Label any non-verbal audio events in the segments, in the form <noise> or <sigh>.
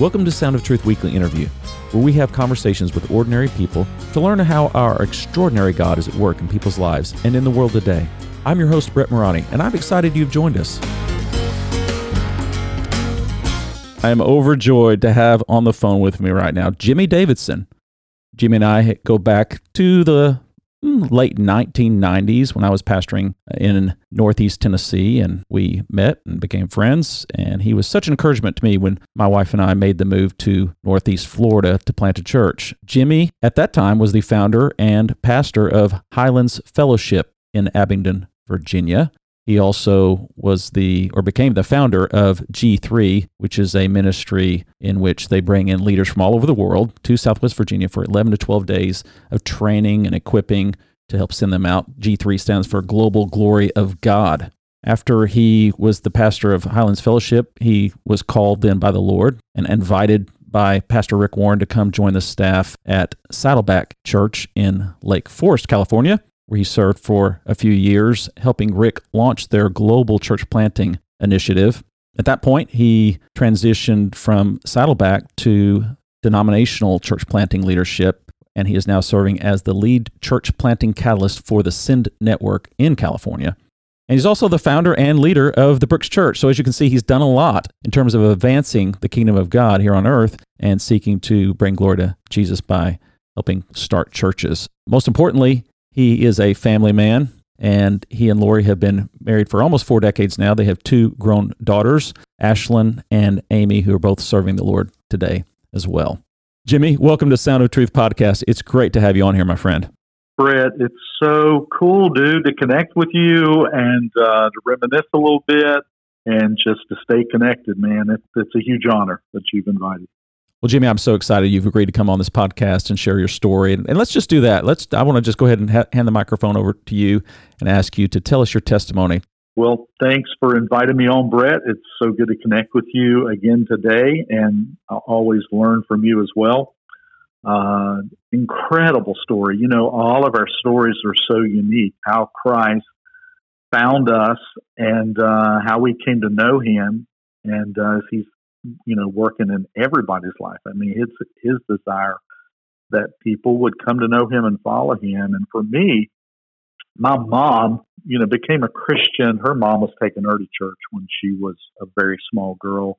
Welcome to Sound of Truth Weekly Interview, where we have conversations with ordinary people to learn how our extraordinary God is at work in people's lives and in the world today. I'm your host, Brett Morani, and I'm excited you've joined us. I am overjoyed to have on the phone with me right now Jimmie Davidson. Jimmie and I go back to the Hmm, late 1990s when I was pastoring in Northeast Tennessee, and we met and became friends. And he was such an encouragement to me when my wife and I made the move to Northeast Florida to plant a church. Jimmie, at that time, was the founder and pastor of Highlands Fellowship in Abingdon, Virginia. He also was the or became the founder of G3, which is a ministry in which they bring in leaders from all over the world to Southwest Virginia for 11 to 12 days of training and equipping to help send them out. G3 stands for Global Glory of God. After he was the pastor of Highlands Fellowship, he was called then by the Lord and invited by Pastor Rick Warren to come join the staff at Saddleback Church in Lake Forest, California where he served for a few years, helping Rick launch their global church planting initiative. At that point, he transitioned from Saddleback to denominational church planting leadership, and he is now serving as the lead church planting catalyst for the Send Network in California. And he's also the founder and leader of the Brooks Church. So, as you can see, he's done a lot in terms of advancing the kingdom of God here on earth and seeking to bring glory to Jesus by helping start churches. Most importantly, he is a family man, and he and Lori have been married for almost four decades now. They have two grown daughters, Ashlyn and Amy, who are both serving the Lord today as well. Jimmie, welcome to Sound of Truth podcast. It's great to have you on here, my friend. Brett, it's so cool, dude, to connect with you and uh, to reminisce a little bit and just to stay connected, man. It's, it's a huge honor that you've invited. Well, Jimmie, I'm so excited you've agreed to come on this podcast and share your story. And, and let's just do that. Let's. I want to just go ahead and ha- hand the microphone over to you and ask you to tell us your testimony. Well, thanks for inviting me on, Brett. It's so good to connect with you again today, and I always learn from you as well. Uh, incredible story. You know, all of our stories are so unique. How Christ found us and uh, how we came to know Him, and uh, as He's you know, working in everybody's life. I mean, it's his desire that people would come to know him and follow him. And for me, my mom, you know, became a Christian. Her mom was taking her to church when she was a very small girl,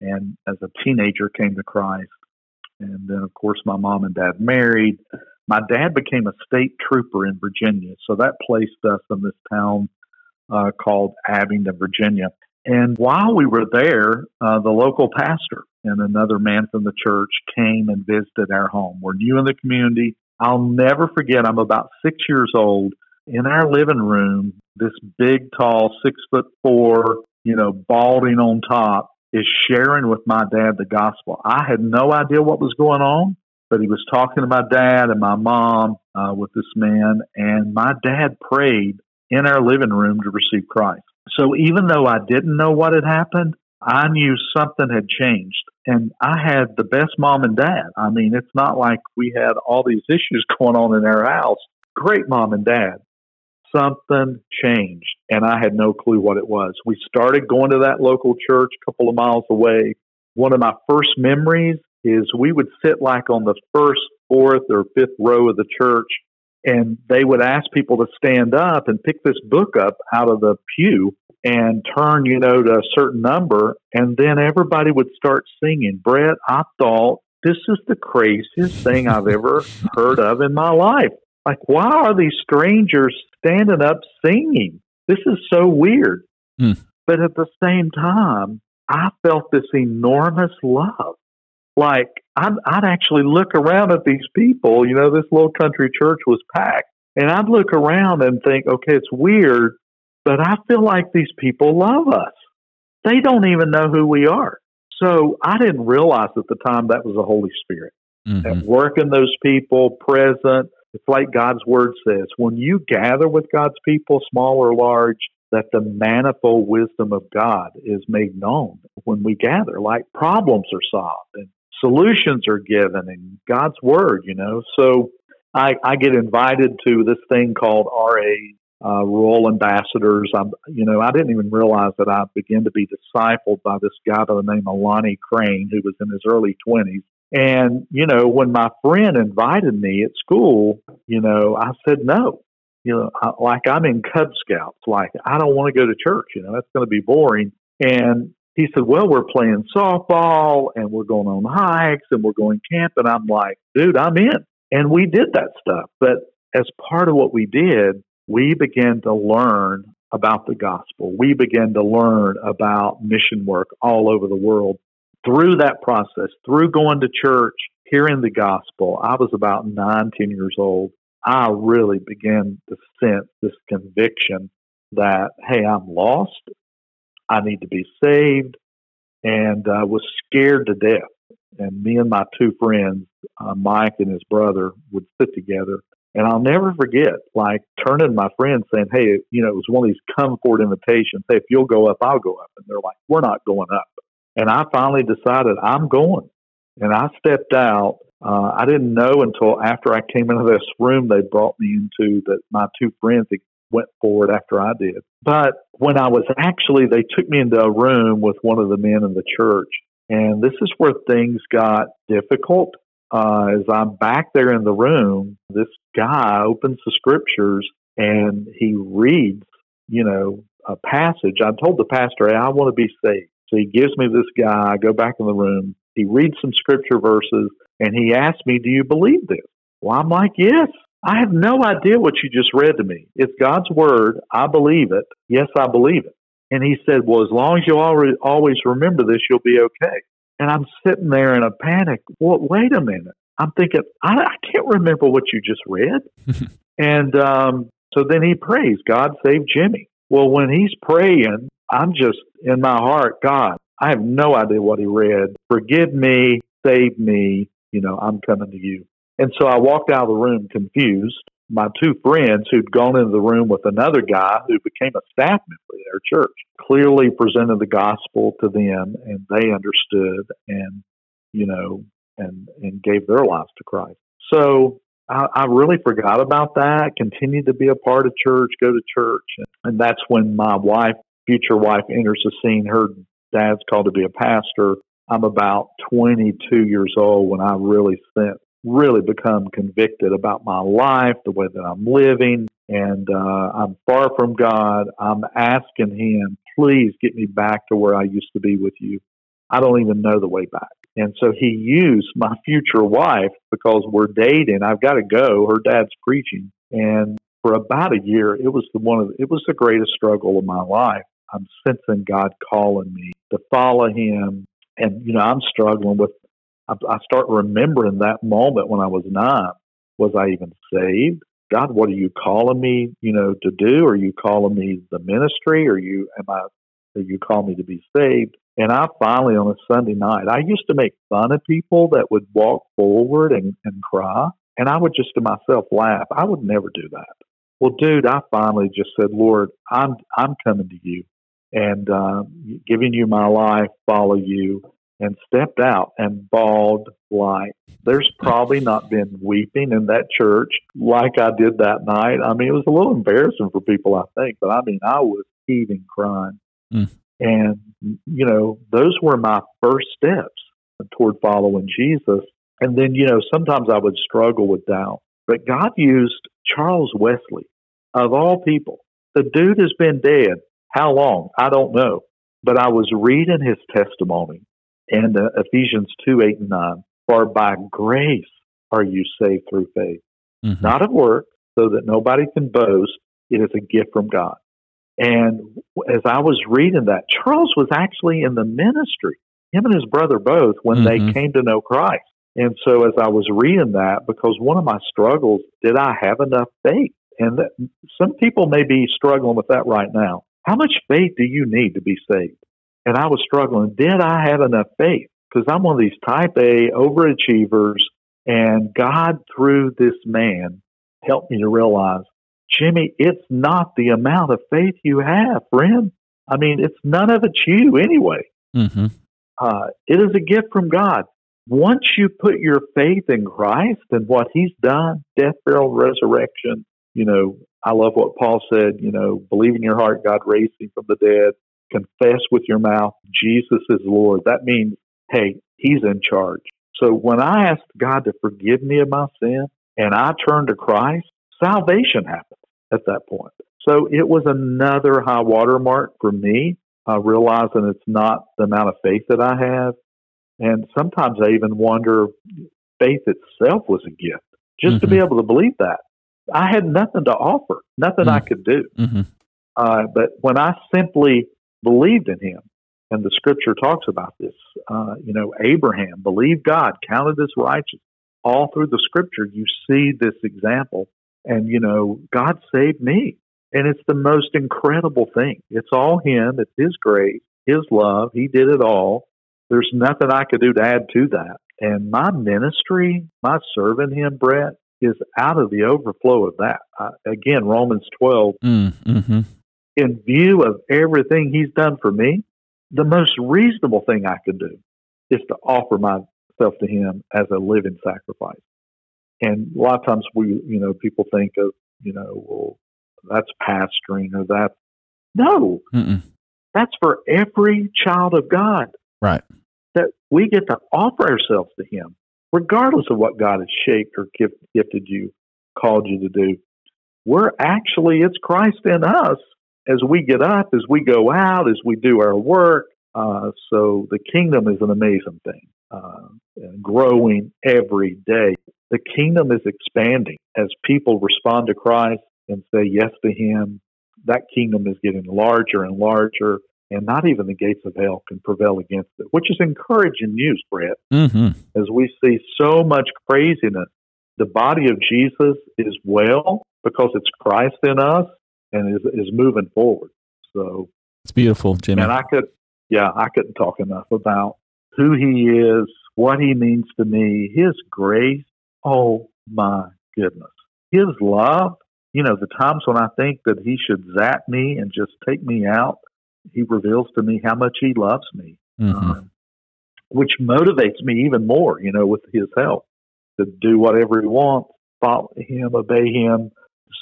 and as a teenager came to Christ. And then, of course, my mom and dad married. My dad became a state trooper in Virginia, so that placed us in this town uh, called Abingdon, Virginia. And while we were there, uh, the local pastor and another man from the church came and visited our home. We're new in the community. I'll never forget, I'm about six years old. In our living room, this big, tall, six foot four, you know, balding on top is sharing with my dad the gospel. I had no idea what was going on, but he was talking to my dad and my mom uh, with this man. And my dad prayed in our living room to receive Christ. So even though I didn't know what had happened, I knew something had changed. And I had the best mom and dad. I mean, it's not like we had all these <laughs> issues going on in our house. Great mom and dad. Something changed, and I had no clue what it was. We started going to that local church a couple of miles away. One of my first memories is we would sit like on the first, fourth, or fifth row of the church and they would ask people to stand up and pick this book up out of the pew and turn, you know, to a certain number, and then everybody would start singing. Brett, I thought this is the craziest thing I've ever <laughs> heard of in my life. Like, why are these strangers standing up singing? This is so weird. Mm. But at the same time, I felt this enormous love like I'd, I'd actually look around at these people. You know, this little country church was packed, and I'd look around and think, okay, it's weird, but I feel like these people love us. They don't even know who we are. So I didn't realize at the time that was the Holy Spirit mm-hmm. at work in those people, present. It's like God's word says when you gather with God's people, small or large, that the manifold wisdom of God is made known when we gather, like problems are solved and solutions are given and God's Word, you know. So I, I get invited to this thing called RA uh, royal ambassadors. I, you know, I didn't even realize that I began to be discipled by this guy by the name of Lonnie Crane, who was in his early 20s. And, you know, when my friend invited me at school, you know, I said no. You know, I, like I'm in Cub Scouts. Like, I don't want to go to church. You know, that's going to be boring. And he said, Well, we're playing softball and we're going on hikes and we're going camping. I'm like, Dude, I'm in. And we did that stuff. But as part of what we did, we began to learn about the gospel. We began to learn about mission work all over the world through that process, through going to church, hearing the gospel. I was about nine, ten years old. I really began to sense this conviction that, hey, I'm lost. I need to be saved. And I was scared to death. And me and my two friends, uh, Mike and his brother, would sit together. And I'll never forget, like turning my friend saying, Hey, you know, it was one of these come forward invitations. Hey, if you'll go up, I'll go up. And they're like, We're not going up. And I finally decided I'm going. And I stepped out. Uh, I didn't know until after I came into this room they brought me into that my two friends went forward after I did. But when I was actually, they took me into a room with one of the men in the church. And this is where things got difficult. Uh, as I'm back there in the room, this guy opens the scriptures and he reads, you know, a passage. I told the pastor, hey, I want to be saved. So he gives me this guy. I go back in the room. He reads some scripture verses and he asks me, Do you believe this? Well, I'm like, Yes. I have no idea what you just read to me. It's God's word. I believe it. Yes, I believe it. And he said, Well, as long as you always remember this, you'll be okay. And I'm sitting there in a panic. Well, wait a minute. I'm thinking, I, I can't remember what you just read. <laughs> and um, so then he prays, God save Jimmie. Well, when he's praying, I'm just in my heart, God, I have no idea what he read. Forgive me, save me. You know, I'm coming to you. And so I walked out of the room confused. My two friends who'd gone into the room with another guy who became a staff member at our church clearly presented the gospel to them and they understood and, you know, and, and gave their lives to Christ. So I, I really forgot about that, continued to be a part of church, go to church. And that's when my wife, future wife, enters the scene. Her dad's called to be a pastor. I'm about 22 years old when I really sent really become convicted about my life, the way that I'm living, and uh, I'm far from God. I'm asking Him, please get me back to where I used to be with you. I don't even know the way back. And so He used my future wife because we're dating. I've got to go. Her dad's preaching, and for about a year, it was the one of it was the greatest struggle of my life. I'm sensing God calling me to follow Him, and you know I'm struggling with I, I start remembering that moment when I was nine. Was I even saved? God, what are you calling me, you know, to do? Are you calling me the ministry? Are you am I are you calling me to be saved? And I finally on a Sunday night, I used to make fun of people that would walk forward and, and cry. And I would just to myself laugh. I would never do that. Well, dude, I finally just said, Lord, I'm I'm coming to you and uh, giving you my life, follow you and stepped out and bawled like there's probably not been weeping in that church like I did that night. I mean, it was a little embarrassing for people, I think, but I mean, I was heaving crying. Mm. And, you know, those were my first steps toward following Jesus. And then, you know, sometimes I would struggle with doubt. But God used Charles Wesley, of all people. The dude has been dead. How long? I don't know. But I was reading his testimony and uh, Ephesians 2 8 and 9. For by grace are you saved through faith, mm-hmm. not of work, so that nobody can boast. It is a gift from God. And as I was reading that, Charles was actually in the ministry, him and his brother both, when mm-hmm. they came to know Christ. And so as I was reading that, because one of my struggles, did I have enough faith? And that, some people may be struggling with that right now. How much faith do you need to be saved? And I was struggling. Did I have enough faith? Because I'm one of these type A overachievers, and God, through this man, helped me to realize, Jimmie, it's not the amount of faith you have, friend. I mean, it's none of it's you anyway. Mm-hmm. Uh, it is a gift from God. Once you put your faith in Christ and what He's done, death, burial, resurrection, you know, I love what Paul said, you know, believe in your heart God raised him from the dead, confess with your mouth Jesus is Lord. That means, hey, he's in charge. So when I asked God to forgive me of my sin and I turned to Christ, salvation happened at that point. So it was another high water mark for me, uh, realizing it's not the amount of faith that I have. And sometimes I even wonder faith itself was a gift, just mm-hmm. to be mm-hmm. able to believe that. I had nothing to offer, nothing mm-hmm. I could do. Mm-hmm. Uh, but when I simply believed in him, and the scripture talks about this, uh, you know, Abraham believed God, counted as righteous. All through the scripture, you see this example. And, you know, God saved me. And it's the most incredible thing. It's all Him, it's His grace, His love. He did it all. There's nothing I could do to add to that. And my ministry, my serving Him, Brett, is out of the overflow of that. Uh, again, Romans 12. Mm, mm-hmm. In view of everything He's done for me, the most reasonable thing I could do is to offer myself to Him as a living sacrifice. And a lot of times we, you know, people think of, you know, well, that's pastoring or that. No, Mm-mm. that's for every child of God. Right. That we get to offer ourselves to Him, regardless of what God has shaped or gifted you, called you to do. We're actually, it's Christ in us as we get up, as we go out, as we do our work. Uh, so the kingdom is an amazing thing, uh, growing every day. The kingdom is expanding as people respond to Christ and say yes to Him. That kingdom is getting larger and larger, and not even the gates of hell can prevail against it, which is encouraging news, Brett. Mm-hmm. As we see so much craziness, the body of Jesus is well because it's Christ in us and is, is moving forward. So it's beautiful, Jimmie. And I could, yeah, I couldn't talk enough about who he is, what he means to me, his grace. Oh my goodness. His love, you know, the times when I think that he should zap me and just take me out, he reveals to me how much he loves me, mm-hmm. um, which motivates me even more, you know, with his help to do whatever he wants, follow him, obey him,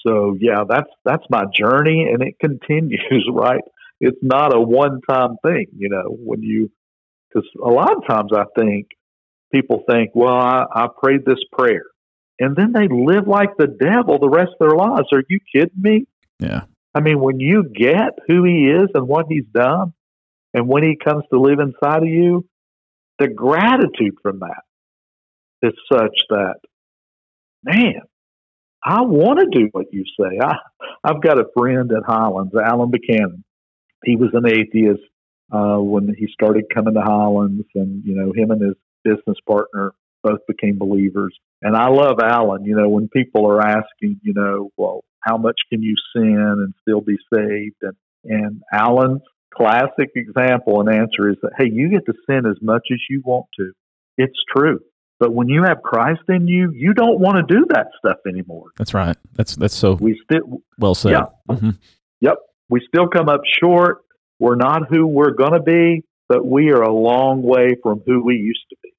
so yeah, that's that's my journey, and it <laughs> continues. Right, it's not a one-time thing. You know, when you because a lot of times I think people think, well, I, I prayed this prayer, and then they live like the devil the rest of their lives. Are you kidding me? Yeah. I mean, when you get who he is and what he's done, and when he comes to live inside of you, the gratitude from that is such that, man, I want to do what you say. I, I've got a friend at Highlands, Alan Buchanan. He was an atheist uh, when he started coming to Highlands, and you know, him and his business partner both became believers. And I love Alan. You know, when people are asking, you know, well, how much can you sin and still be saved? And and Alan's classic example and answer is that, hey, you get to sin as much as you want to. It's true. But when you have Christ in you, you don't want to do that stuff anymore. That's right. That's that's so we still well said. Yeah. Mm-hmm. Yep. We still come up short. We're not who we're going to be, but we are a long way from who we used to be,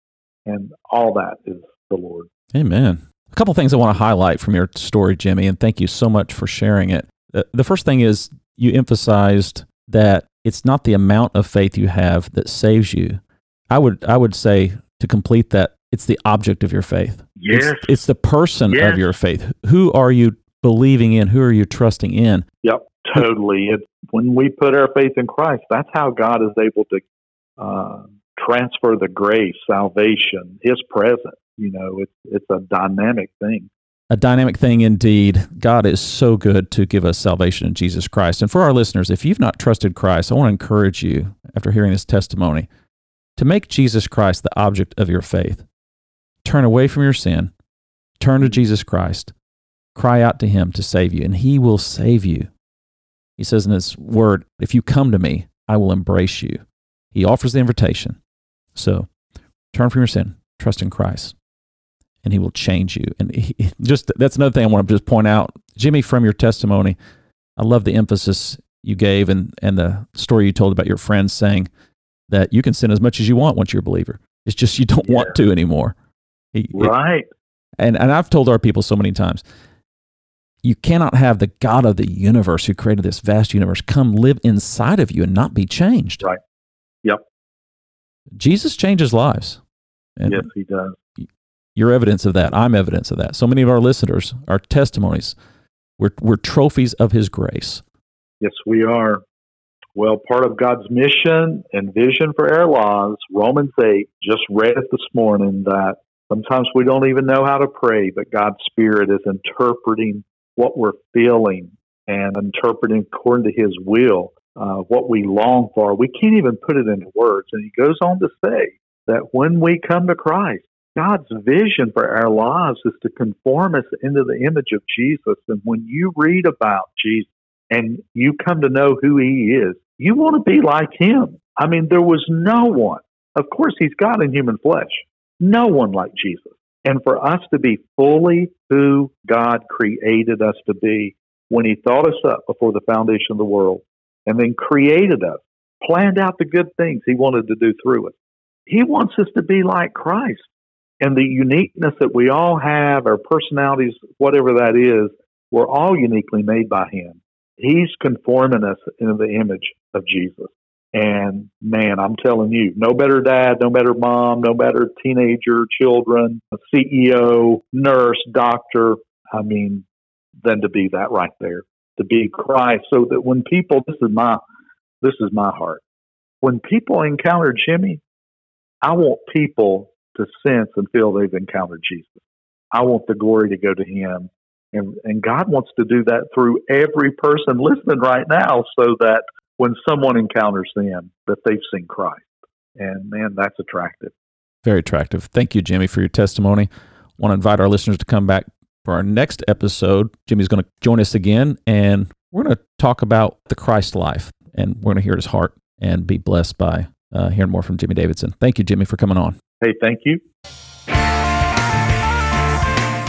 and all that is the Lord. Amen. A couple things I want to highlight from your story, Jimmie, and thank you so much for sharing it. The first thing is you emphasized that it's not the amount of faith you have that saves you. I would I would say to complete that it's the object of your faith. Yes. It's, it's the person yes. of your faith. Who are you believing in? Who are you trusting in? Yep, totally. It's when we put our faith in Christ, that's how God is able to uh, transfer the grace, salvation, His presence. You know, it's it's a dynamic thing. A dynamic thing indeed. God is so good to give us salvation in Jesus Christ. And for our listeners, if you've not trusted Christ, I want to encourage you after hearing this testimony to make Jesus Christ the object of your faith turn away from your sin, turn to Jesus Christ, cry out to Him to save you, and He will save you. He says in His word, If you come to me, I will embrace you. He offers the invitation. So turn from your sin, trust in Christ, and He will change you. And he, <laughs> just that's another thing I want to just point out. Jimmie, from your testimony, I love the emphasis you gave and, and the story you told about your friends saying that you can sin as much as you want once you're a believer. It's just you don't yeah. want to anymore. Right. It, and and I've told our people so many times, You cannot have the God of the universe who created this vast universe come live inside of you and not be changed. Right. Yep. Jesus changes lives. And yes, he does. You're evidence of that. I'm evidence of that. So many of our listeners are testimonies. We're, we're trophies of his grace. Yes, we are. Well, part of God's mission and vision for our lives, Romans 8, just read it this morning that sometimes we don't even know how to pray, but God's Spirit is interpreting what we're feeling and interpreting according to His will uh, what we long for. We can't even put it into words. And He goes on to say that when we come to Christ, God's vision for our lives is to conform us into the image of Jesus. And when you read about Jesus and you come to know who he is, you want to be like him. I mean, there was no one. Of course, he's God in human flesh. No one like Jesus. And for us to be fully who God created us to be when he thought us up before the foundation of the world and then created us, planned out the good things he wanted to do through us. He wants us to be like Christ. And the uniqueness that we all have, our personalities, whatever that is, we're all uniquely made by Him. He's conforming us into the image of Jesus. And man, I'm telling you, no better dad, no better mom, no better teenager, children, CEO, nurse, doctor. I mean, than to be that right there, to be Christ. So that when people, this is my, this is my heart. When people encounter Jimmie, I want people to sense and feel they've encountered Jesus. I want the glory to go to Him. And, and God wants to do that through every person listening right now so that when someone encounters them, that they've seen Christ. And man, that's attractive. Very attractive. Thank you, Jimmie, for your testimony. I want to invite our listeners to come back for our next episode. Jimmie's going to join us again, and we're going to talk about the Christ life, and we're going to hear his heart and be blessed by uh, hearing more from Jimmie Davidson. Thank you, Jimmie, for coming on. Hey, thank you.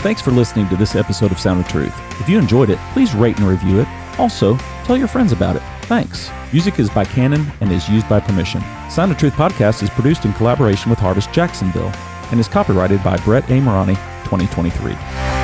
Thanks for listening to this episode of Sound of Truth. If you enjoyed it, please rate and review it. Also, tell your friends about it. Thanks. Music is by Canon and is used by permission. Sound of Truth podcast is produced in collaboration with Harvest Jacksonville and is copyrighted by Brett A. Morani, 2023.